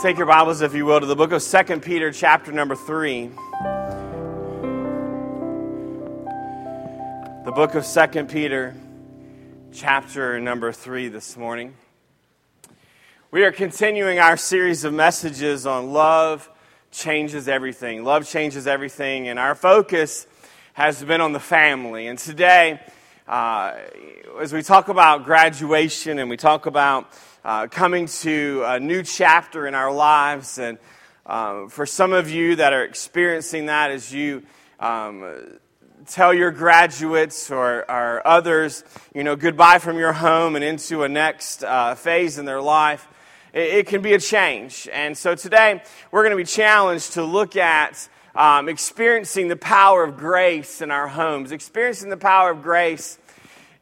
Take your Bibles, if you will, to the book of 2 Peter, chapter number 3. The book of 2 Peter, chapter number 3 this morning. We are continuing our series of messages on love changes everything. Love changes everything, and our focus has been on the family. And today, uh, as we talk about graduation and we talk about uh, coming to a new chapter in our lives. And um, for some of you that are experiencing that as you um, tell your graduates or, or, others, you know, goodbye from your home and into a next uh, phase in their life, it, it, can be a change. And so today we're going to be challenged to look at um, experiencing the power of grace in our homes, experiencing the power of grace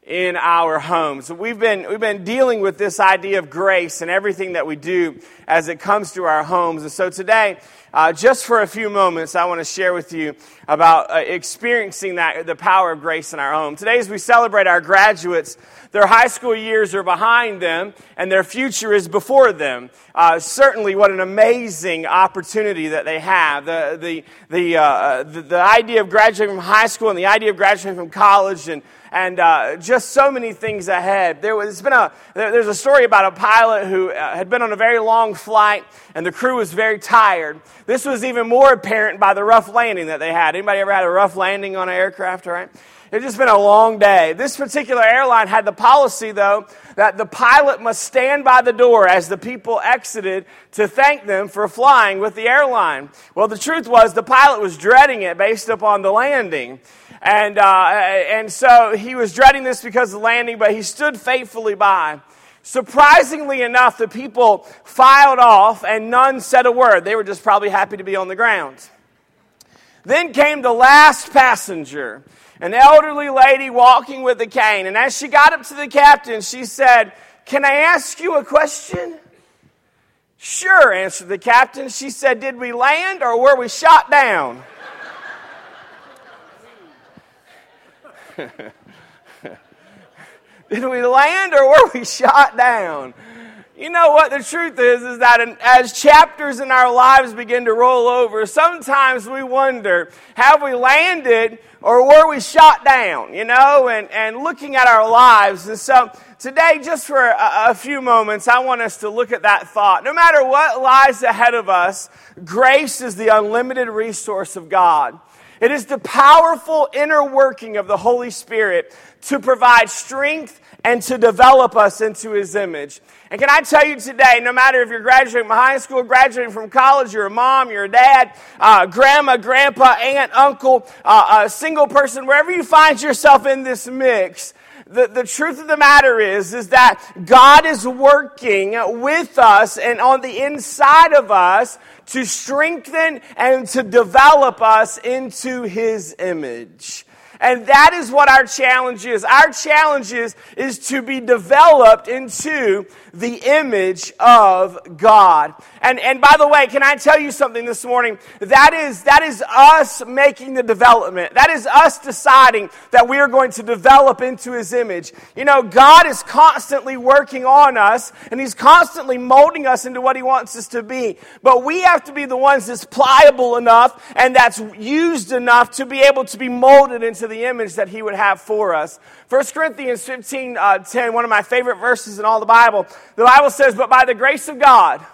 in our homes. We've been, we've been dealing with this idea of grace and everything that we do as it comes to our homes. And so today, uh, just for a few moments, I want to share with you about uh, experiencing that, the power of grace in our home. Today, as we celebrate our graduates, their high school years are behind them and their future is before them. Uh, certainly, what an amazing opportunity that they have. The, the, the, uh, the, the idea of graduating from high school and the idea of graduating from college and and uh, just so many things ahead. There was been a there's a story about a pilot who uh, had been on a very long flight, and the crew was very tired. This was even more apparent by the rough landing that they had. Anybody ever had a rough landing on an aircraft? Right? It's just been a long day. This particular airline had the policy, though, that the pilot must stand by the door as the people exited to thank them for flying with the airline. Well, the truth was the pilot was dreading it based upon the landing. And, uh, and so he was dreading this because of the landing, but he stood faithfully by. Surprisingly enough, the people filed off and none said a word. They were just probably happy to be on the ground. Then came the last passenger, an elderly lady walking with a cane. And as she got up to the captain, she said, Can I ask you a question? Sure, answered the captain. She said, Did we land or were we shot down? Did we land or were we shot down? You know what the truth is is that as chapters in our lives begin to roll over, sometimes we wonder, have we landed or were we shot down? You know, and, and looking at our lives. And so today, just for a, a few moments, I want us to look at that thought. No matter what lies ahead of us, grace is the unlimited resource of God. It is the powerful inner working of the Holy Spirit to provide strength and to develop us into His image. And can I tell you today, no matter if you're graduating from high school, graduating from college, you're a mom, you're a dad, uh, grandma, grandpa, aunt, uncle, uh, a single person, wherever you find yourself in this mix, the, the truth of the matter is, is that God is working with us and on the inside of us to strengthen and to develop us into His image. And that is what our challenge is. Our challenge is, is to be developed into the image of God. And, and by the way, can I tell you something this morning? That is, that is us making the development. That is us deciding that we are going to develop into His image. You know, God is constantly working on us and He's constantly molding us into what He wants us to be. But we have to be the ones that's pliable enough and that's used enough to be able to be molded into the image that He would have for us. 1 Corinthians 15 uh, 10, one of my favorite verses in all the Bible. The Bible says, But by the grace of God,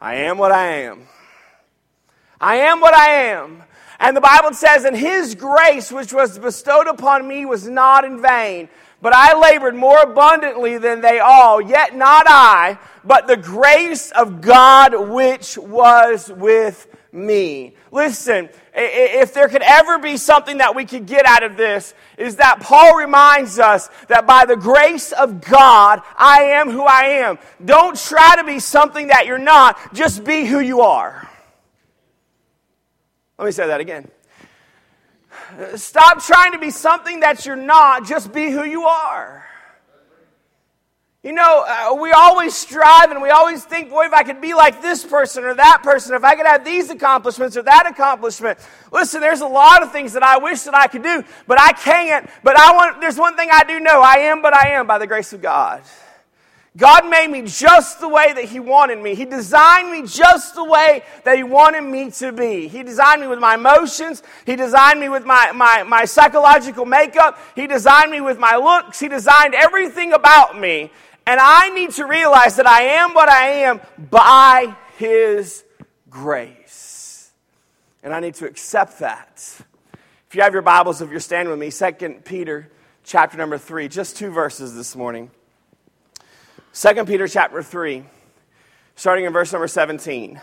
I am what I am. I am what I am. And the Bible says, And his grace, which was bestowed upon me, was not in vain. But I labored more abundantly than they all, yet not I, but the grace of God which was with me. Listen, if there could ever be something that we could get out of this, is that Paul reminds us that by the grace of God, I am who I am. Don't try to be something that you're not, just be who you are. Let me say that again. Stop trying to be something that you're not, just be who you are. You know, uh, we always strive and we always think, boy, if I could be like this person or that person, if I could have these accomplishments or that accomplishment. Listen, there's a lot of things that I wish that I could do, but I can't. But I want, there's one thing I do know. I am but I am by the grace of God. God made me just the way that He wanted me. He designed me just the way that He wanted me to be. He designed me with my emotions. He designed me with my, my, my psychological makeup. He designed me with my looks. He designed everything about me. And I need to realize that I am what I am by His grace. And I need to accept that. If you have your Bibles, if you're standing with me, 2 Peter chapter number 3, just two verses this morning. 2 Peter chapter 3, starting in verse number 17.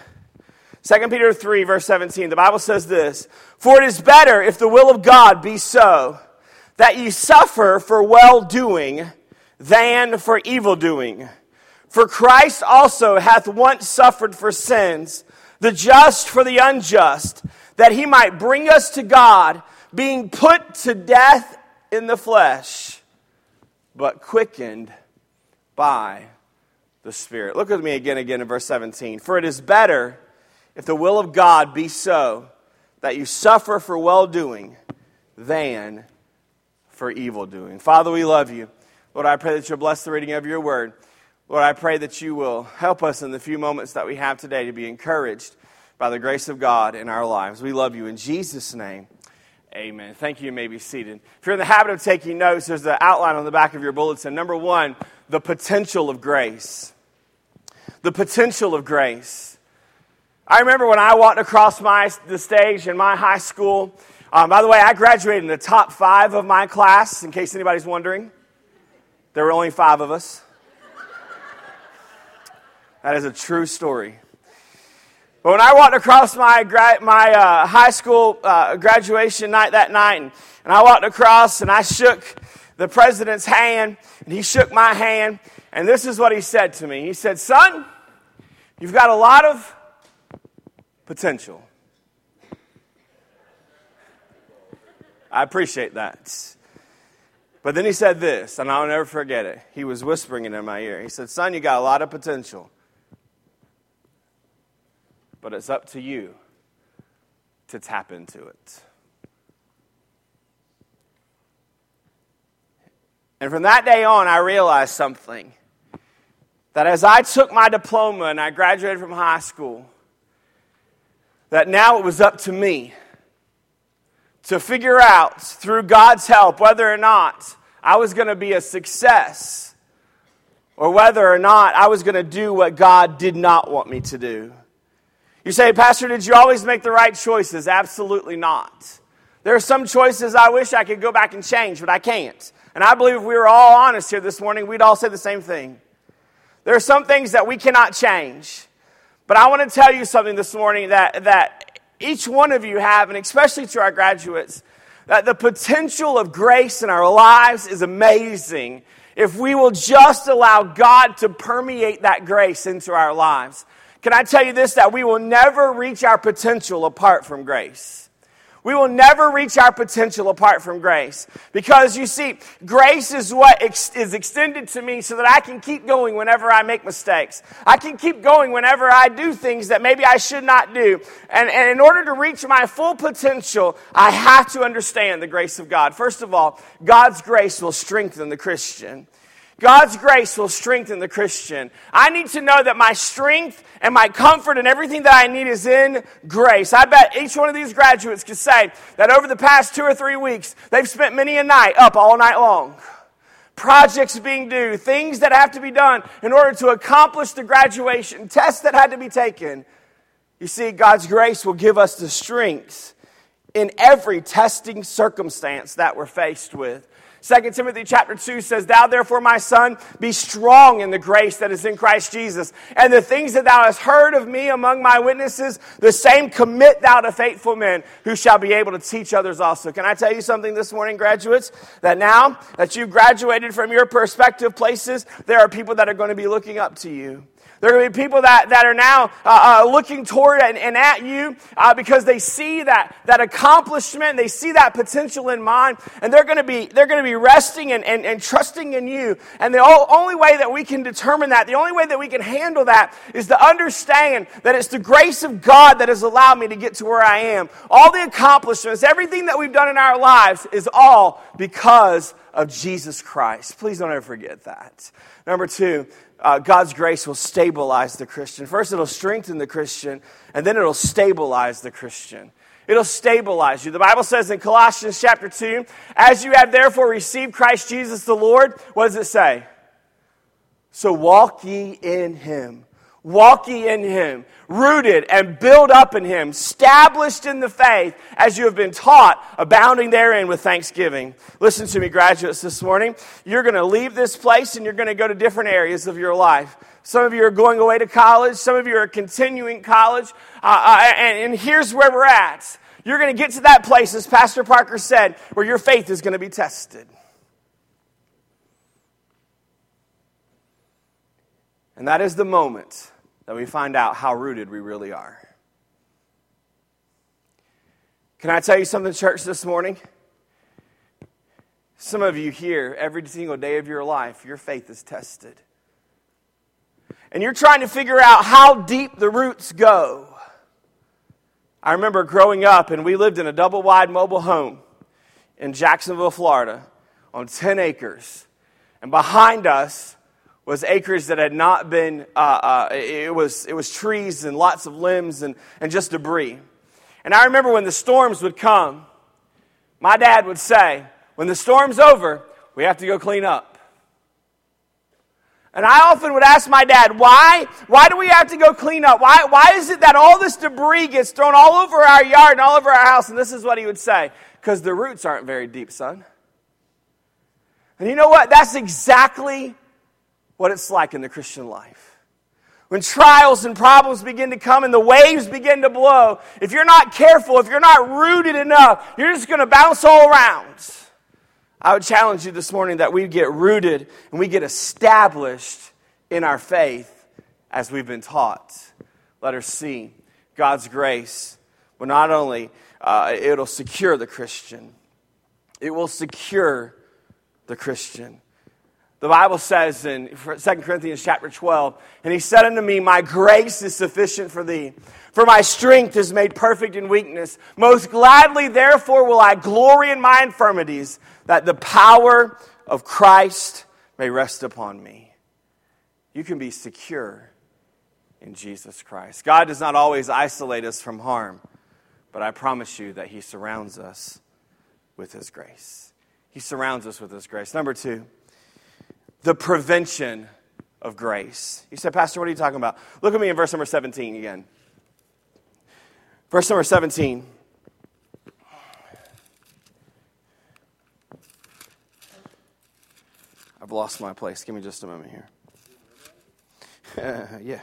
2 Peter 3, verse 17, the Bible says this For it is better, if the will of God be so, that ye suffer for well doing than for evil doing. For Christ also hath once suffered for sins, the just for the unjust, that he might bring us to God, being put to death in the flesh, but quickened by the Spirit. Look with me again, again in verse 17. For it is better, if the will of God be so, that you suffer for well doing than for evil doing. Father, we love you. Lord, I pray that you'll bless the reading of your word. Lord, I pray that you will help us in the few moments that we have today to be encouraged by the grace of God in our lives. We love you in Jesus' name. Amen. Thank you. You may be seated. If you're in the habit of taking notes, there's the outline on the back of your bulletin. Number one, the potential of grace. The potential of grace. I remember when I walked across my, the stage in my high school. Um, by the way, I graduated in the top five of my class, in case anybody's wondering. There were only five of us. That is a true story. But when I walked across my, my uh, high school uh, graduation night that night, and, and I walked across and I shook the president's hand, and he shook my hand, and this is what he said to me. He said, Son, you've got a lot of potential. I appreciate that. But then he said this, and I'll never forget it. He was whispering it in my ear. He said, Son, you got a lot of potential. But it's up to you to tap into it. And from that day on, I realized something that as I took my diploma and I graduated from high school, that now it was up to me to figure out through God's help whether or not I was going to be a success or whether or not I was going to do what God did not want me to do. You say, Pastor, did you always make the right choices? Absolutely not. There are some choices I wish I could go back and change, but I can't. And I believe if we were all honest here this morning, we'd all say the same thing. There are some things that we cannot change. But I want to tell you something this morning that, that each one of you have, and especially to our graduates, that the potential of grace in our lives is amazing if we will just allow God to permeate that grace into our lives. Can I tell you this that we will never reach our potential apart from grace? We will never reach our potential apart from grace. Because you see, grace is what ex- is extended to me so that I can keep going whenever I make mistakes. I can keep going whenever I do things that maybe I should not do. And, and in order to reach my full potential, I have to understand the grace of God. First of all, God's grace will strengthen the Christian. God's grace will strengthen the Christian. I need to know that my strength and my comfort and everything that I need is in grace. I bet each one of these graduates could say that over the past two or three weeks, they've spent many a night up all night long. Projects being due, things that have to be done in order to accomplish the graduation, tests that had to be taken. You see, God's grace will give us the strength in every testing circumstance that we're faced with. 2 Timothy chapter 2 says, Thou therefore, my son, be strong in the grace that is in Christ Jesus. And the things that thou hast heard of me among my witnesses, the same commit thou to faithful men who shall be able to teach others also. Can I tell you something this morning, graduates? That now that you've graduated from your perspective places, there are people that are going to be looking up to you. There are going to be people that, that are now uh, uh, looking toward and, and at you uh, because they see that, that accomplishment, they see that potential in mind, and they're going to be, they're going to be resting and, and, and trusting in you. And the only way that we can determine that, the only way that we can handle that is to understand that it's the grace of God that has allowed me to get to where I am. All the accomplishments, everything that we've done in our lives is all because of Jesus Christ. Please don't ever forget that. Number two, uh, God's grace will stabilize the Christian. First, it'll strengthen the Christian, and then it'll stabilize the Christian. It'll stabilize you. The Bible says in Colossians chapter 2, as you have therefore received Christ Jesus the Lord, what does it say? So walk ye in him. Walk ye in him, rooted and built up in him, established in the faith as you have been taught, abounding therein with thanksgiving. Listen to me, graduates, this morning. You're going to leave this place and you're going to go to different areas of your life. Some of you are going away to college. Some of you are continuing college. Uh, uh, and, and here's where we're at. You're going to get to that place, as Pastor Parker said, where your faith is going to be tested. And that is the moment that we find out how rooted we really are. Can I tell you something, church, this morning? Some of you here, every single day of your life, your faith is tested. And you're trying to figure out how deep the roots go. I remember growing up, and we lived in a double wide mobile home in Jacksonville, Florida, on 10 acres. And behind us was acres that had not been, uh, uh, it, was, it was trees and lots of limbs and, and just debris. And I remember when the storms would come, my dad would say, When the storm's over, we have to go clean up. And I often would ask my dad, why? Why do we have to go clean up? Why, why is it that all this debris gets thrown all over our yard and all over our house? And this is what he would say because the roots aren't very deep, son. And you know what? That's exactly what it's like in the Christian life. When trials and problems begin to come and the waves begin to blow, if you're not careful, if you're not rooted enough, you're just going to bounce all around. I would challenge you this morning that we get rooted and we get established in our faith as we've been taught. Let us see God's grace will not only uh, it'll secure the Christian, it will secure the Christian. The Bible says in 2 Corinthians chapter 12, and he said unto me, My grace is sufficient for thee, for my strength is made perfect in weakness. Most gladly, therefore, will I glory in my infirmities, that the power of Christ may rest upon me. You can be secure in Jesus Christ. God does not always isolate us from harm, but I promise you that he surrounds us with his grace. He surrounds us with his grace. Number two, the prevention of grace. You said, Pastor, what are you talking about? Look at me in verse number 17 again. Verse number 17. I've lost my place. Give me just a moment here. yeah.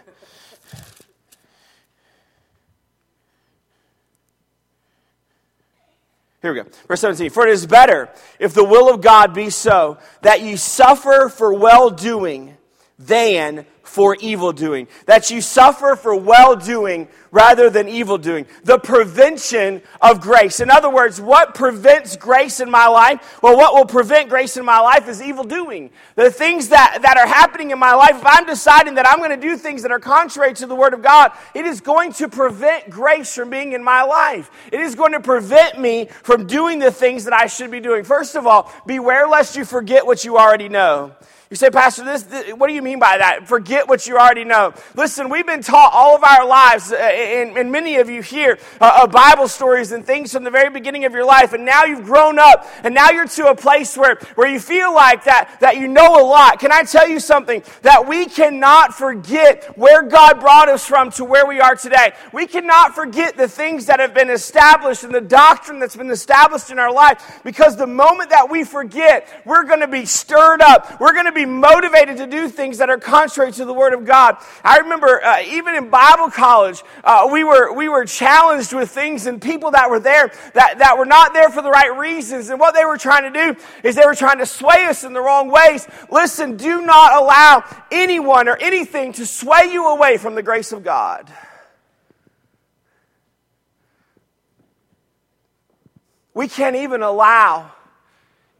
Here we go. Verse 17. For it is better, if the will of God be so, that you suffer for well doing than for evil doing. That you suffer for well doing rather than evil doing. The prevention of grace. In other words, what prevents grace in my life? Well, what will prevent grace in my life is evil doing. The things that, that are happening in my life, if I'm deciding that I'm going to do things that are contrary to the Word of God, it is going to prevent grace from being in my life. It is going to prevent me from doing the things that I should be doing. First of all, beware lest you forget what you already know. You say, Pastor, this, this, what do you mean by that? Forget what you already know. Listen, we've been taught all of our lives, uh, and, and, many of you here, uh, Bible stories and things from the very beginning of your life, and now you've grown up, and now you're to a place where, where you feel like that, that you know a lot. Can I tell you something? That we cannot forget where God brought us from to where we are today. We cannot forget the things that have been established and the doctrine that's been established in our life, because the moment that we forget, we're going to be stirred up. We're going to be motivated to do things that are contrary to the Word of God. I remember uh, even in Bible college, uh, we, were, we were challenged with things and people that were there that, that were not there for the right reasons. And what they were trying to do is they were trying to sway us in the wrong ways. Listen, do not allow anyone or anything to sway you away from the grace of God. We can't even allow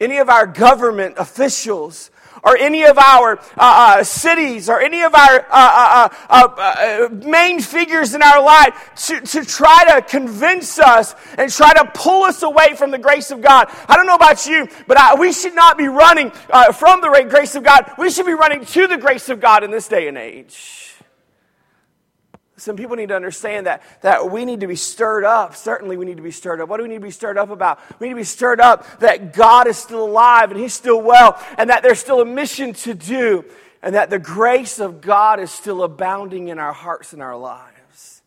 any of our government officials or any of our uh, uh, cities or any of our uh, uh, uh, uh main figures in our life to, to try to convince us and try to pull us away from the grace of God. I don't know about you, but I, we should not be running from the grace of God. We should be running to the grace of God in this day and age. Some people need to understand that, that we need to be stirred up. Certainly, we need to be stirred up. What do we need to be stirred up about? We need to be stirred up that God is still alive and He's still well, and that there's still a mission to do, and that the grace of God is still abounding in our hearts and our lives.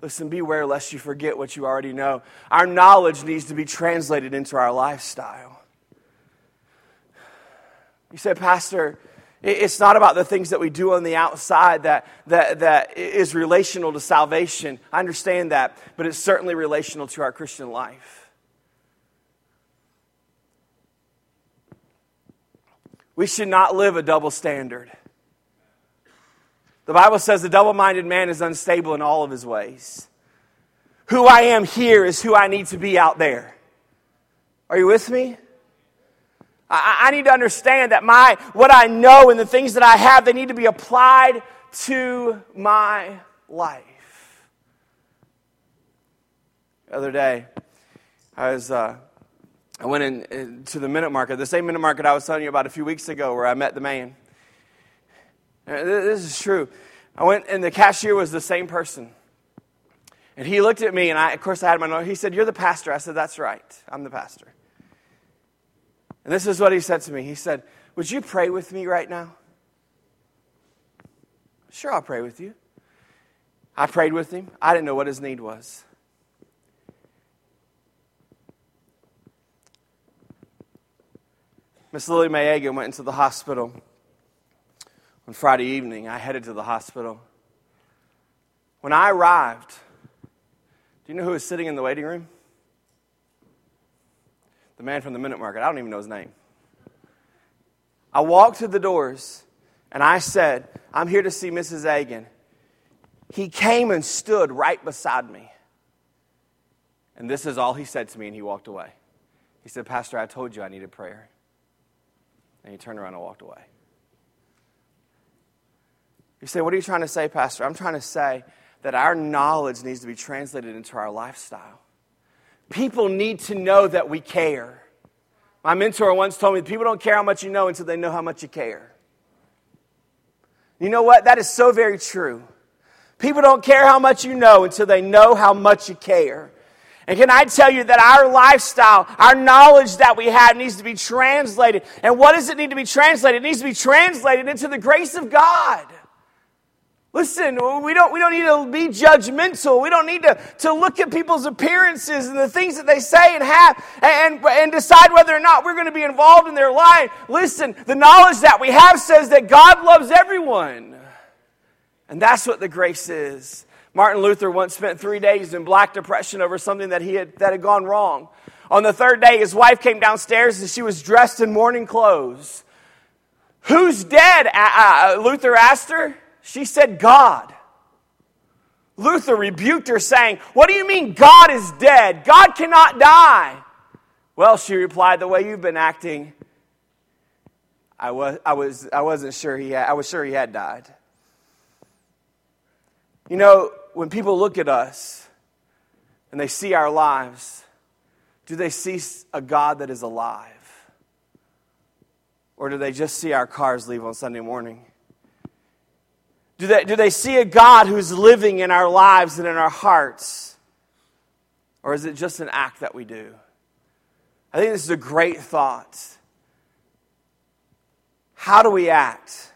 Listen, beware lest you forget what you already know. Our knowledge needs to be translated into our lifestyle. You said, Pastor, it's not about the things that we do on the outside that, that, that is relational to salvation. I understand that, but it's certainly relational to our Christian life. We should not live a double standard. The Bible says the double minded man is unstable in all of his ways. Who I am here is who I need to be out there. Are you with me? I, I need to understand that my what I know and the things that I have, they need to be applied to my life. The other day, I was uh, I went in, in, to the minute market, the same minute market I was telling you about a few weeks ago, where I met the man. This is true. I went, and the cashier was the same person. And he looked at me, and I, of course, I had my note. He said, "You're the pastor." I said, "That's right. I'm the pastor." And this is what he said to me. He said, Would you pray with me right now? Sure, I'll pray with you. I prayed with him. I didn't know what his need was. Miss Lily Mayaga went into the hospital on Friday evening. I headed to the hospital. When I arrived, do you know who was sitting in the waiting room? The man from the minute market. I don't even know his name. I walked to the doors and I said, I'm here to see Mrs. Agan. He came and stood right beside me. And this is all he said to me, and he walked away. He said, Pastor, I told you I needed prayer. And he turned around and walked away. You say, What are you trying to say, Pastor? I'm trying to say that our knowledge needs to be translated into our lifestyle. People need to know that we care. My mentor once told me people don't care how much you know until they know how much you care. You know what? That is so very true. People don't care how much you know until they know how much you care. And can I tell you that our lifestyle, our knowledge that we have needs to be translated. And what does it need to be translated? It needs to be translated into the grace of God. Listen, we don't, we don't need to be judgmental. We don't need to, to look at people's appearances and the things that they say and have and, and decide whether or not we're going to be involved in their life. Listen, the knowledge that we have says that God loves everyone. And that's what the grace is. Martin Luther once spent three days in black depression over something that, he had, that had gone wrong. On the third day, his wife came downstairs and she was dressed in mourning clothes. Who's dead? Uh, Luther asked her. She said, God. Luther rebuked her, saying, What do you mean God is dead? God cannot die. Well, she replied, The way you've been acting, I, was, I, was, I wasn't sure he had, I was sure he had died. You know, when people look at us and they see our lives, do they see a God that is alive? Or do they just see our cars leave on Sunday morning? Do they, do they see a God who's living in our lives and in our hearts? Or is it just an act that we do? I think this is a great thought. How do we act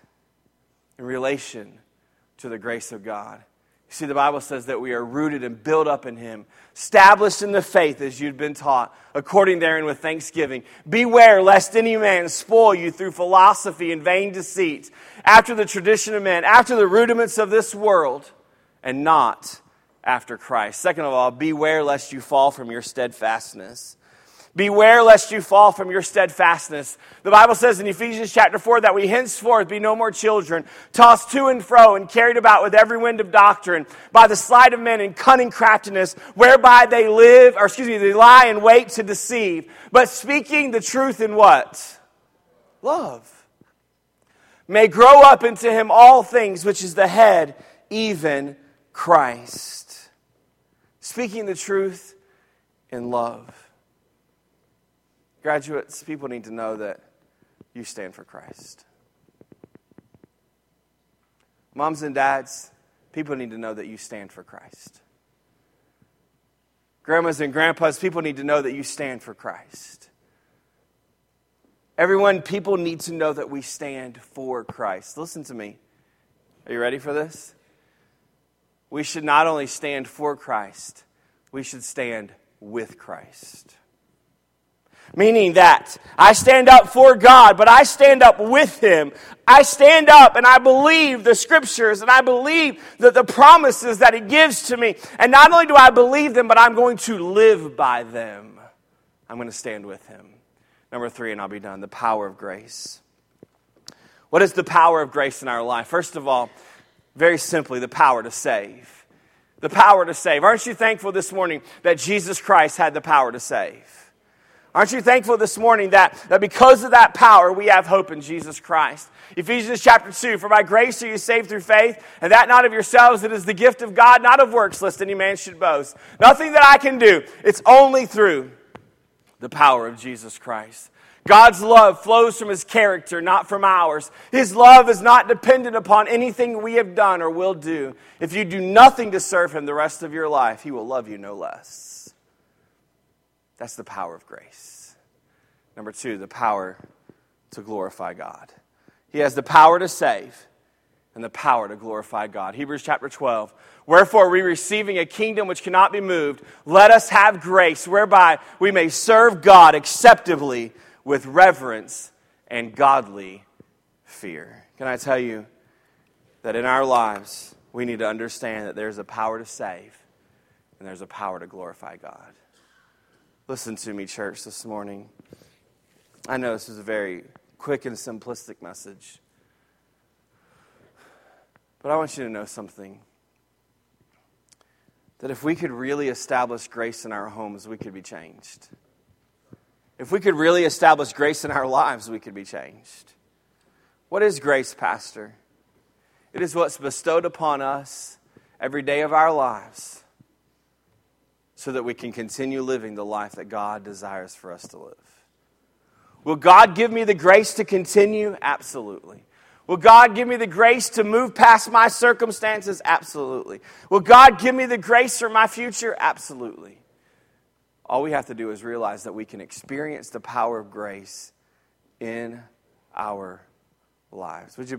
in relation to the grace of God? See, the Bible says that we are rooted and built up in Him, established in the faith as you've been taught, according therein with thanksgiving. Beware lest any man spoil you through philosophy and vain deceit, after the tradition of men, after the rudiments of this world, and not after Christ. Second of all, beware lest you fall from your steadfastness. Beware lest you fall from your steadfastness. The Bible says in Ephesians chapter 4 that we henceforth be no more children, tossed to and fro and carried about with every wind of doctrine by the sleight of men and cunning craftiness, whereby they live, or excuse me, they lie in wait to deceive, but speaking the truth in what? Love. may grow up into him all things, which is the head, even Christ. Speaking the truth in love. Graduates, people need to know that you stand for Christ. Moms and dads, people need to know that you stand for Christ. Grandmas and grandpas, people need to know that you stand for Christ. Everyone, people need to know that we stand for Christ. Listen to me. Are you ready for this? We should not only stand for Christ, we should stand with Christ. Meaning that I stand up for God, but I stand up with Him. I stand up and I believe the scriptures and I believe that the promises that He gives to me. And not only do I believe them, but I'm going to live by them. I'm going to stand with Him. Number three, and I'll be done the power of grace. What is the power of grace in our life? First of all, very simply, the power to save. The power to save. Aren't you thankful this morning that Jesus Christ had the power to save? Aren't you thankful this morning that, that because of that power, we have hope in Jesus Christ? Ephesians chapter 2 For by grace are you saved through faith, and that not of yourselves, it is the gift of God, not of works, lest any man should boast. Nothing that I can do, it's only through the power of Jesus Christ. God's love flows from his character, not from ours. His love is not dependent upon anything we have done or will do. If you do nothing to serve him the rest of your life, he will love you no less. That's the power of grace. Number two, the power to glorify God. He has the power to save and the power to glorify God. Hebrews chapter 12. Wherefore, we receiving a kingdom which cannot be moved, let us have grace whereby we may serve God acceptably with reverence and godly fear. Can I tell you that in our lives, we need to understand that there's a power to save and there's a power to glorify God. Listen to me, church, this morning. I know this is a very quick and simplistic message, but I want you to know something. That if we could really establish grace in our homes, we could be changed. If we could really establish grace in our lives, we could be changed. What is grace, Pastor? It is what's bestowed upon us every day of our lives so that we can continue living the life that God desires for us to live. Will God give me the grace to continue? Absolutely. Will God give me the grace to move past my circumstances? Absolutely. Will God give me the grace for my future? Absolutely. All we have to do is realize that we can experience the power of grace in our lives. Would you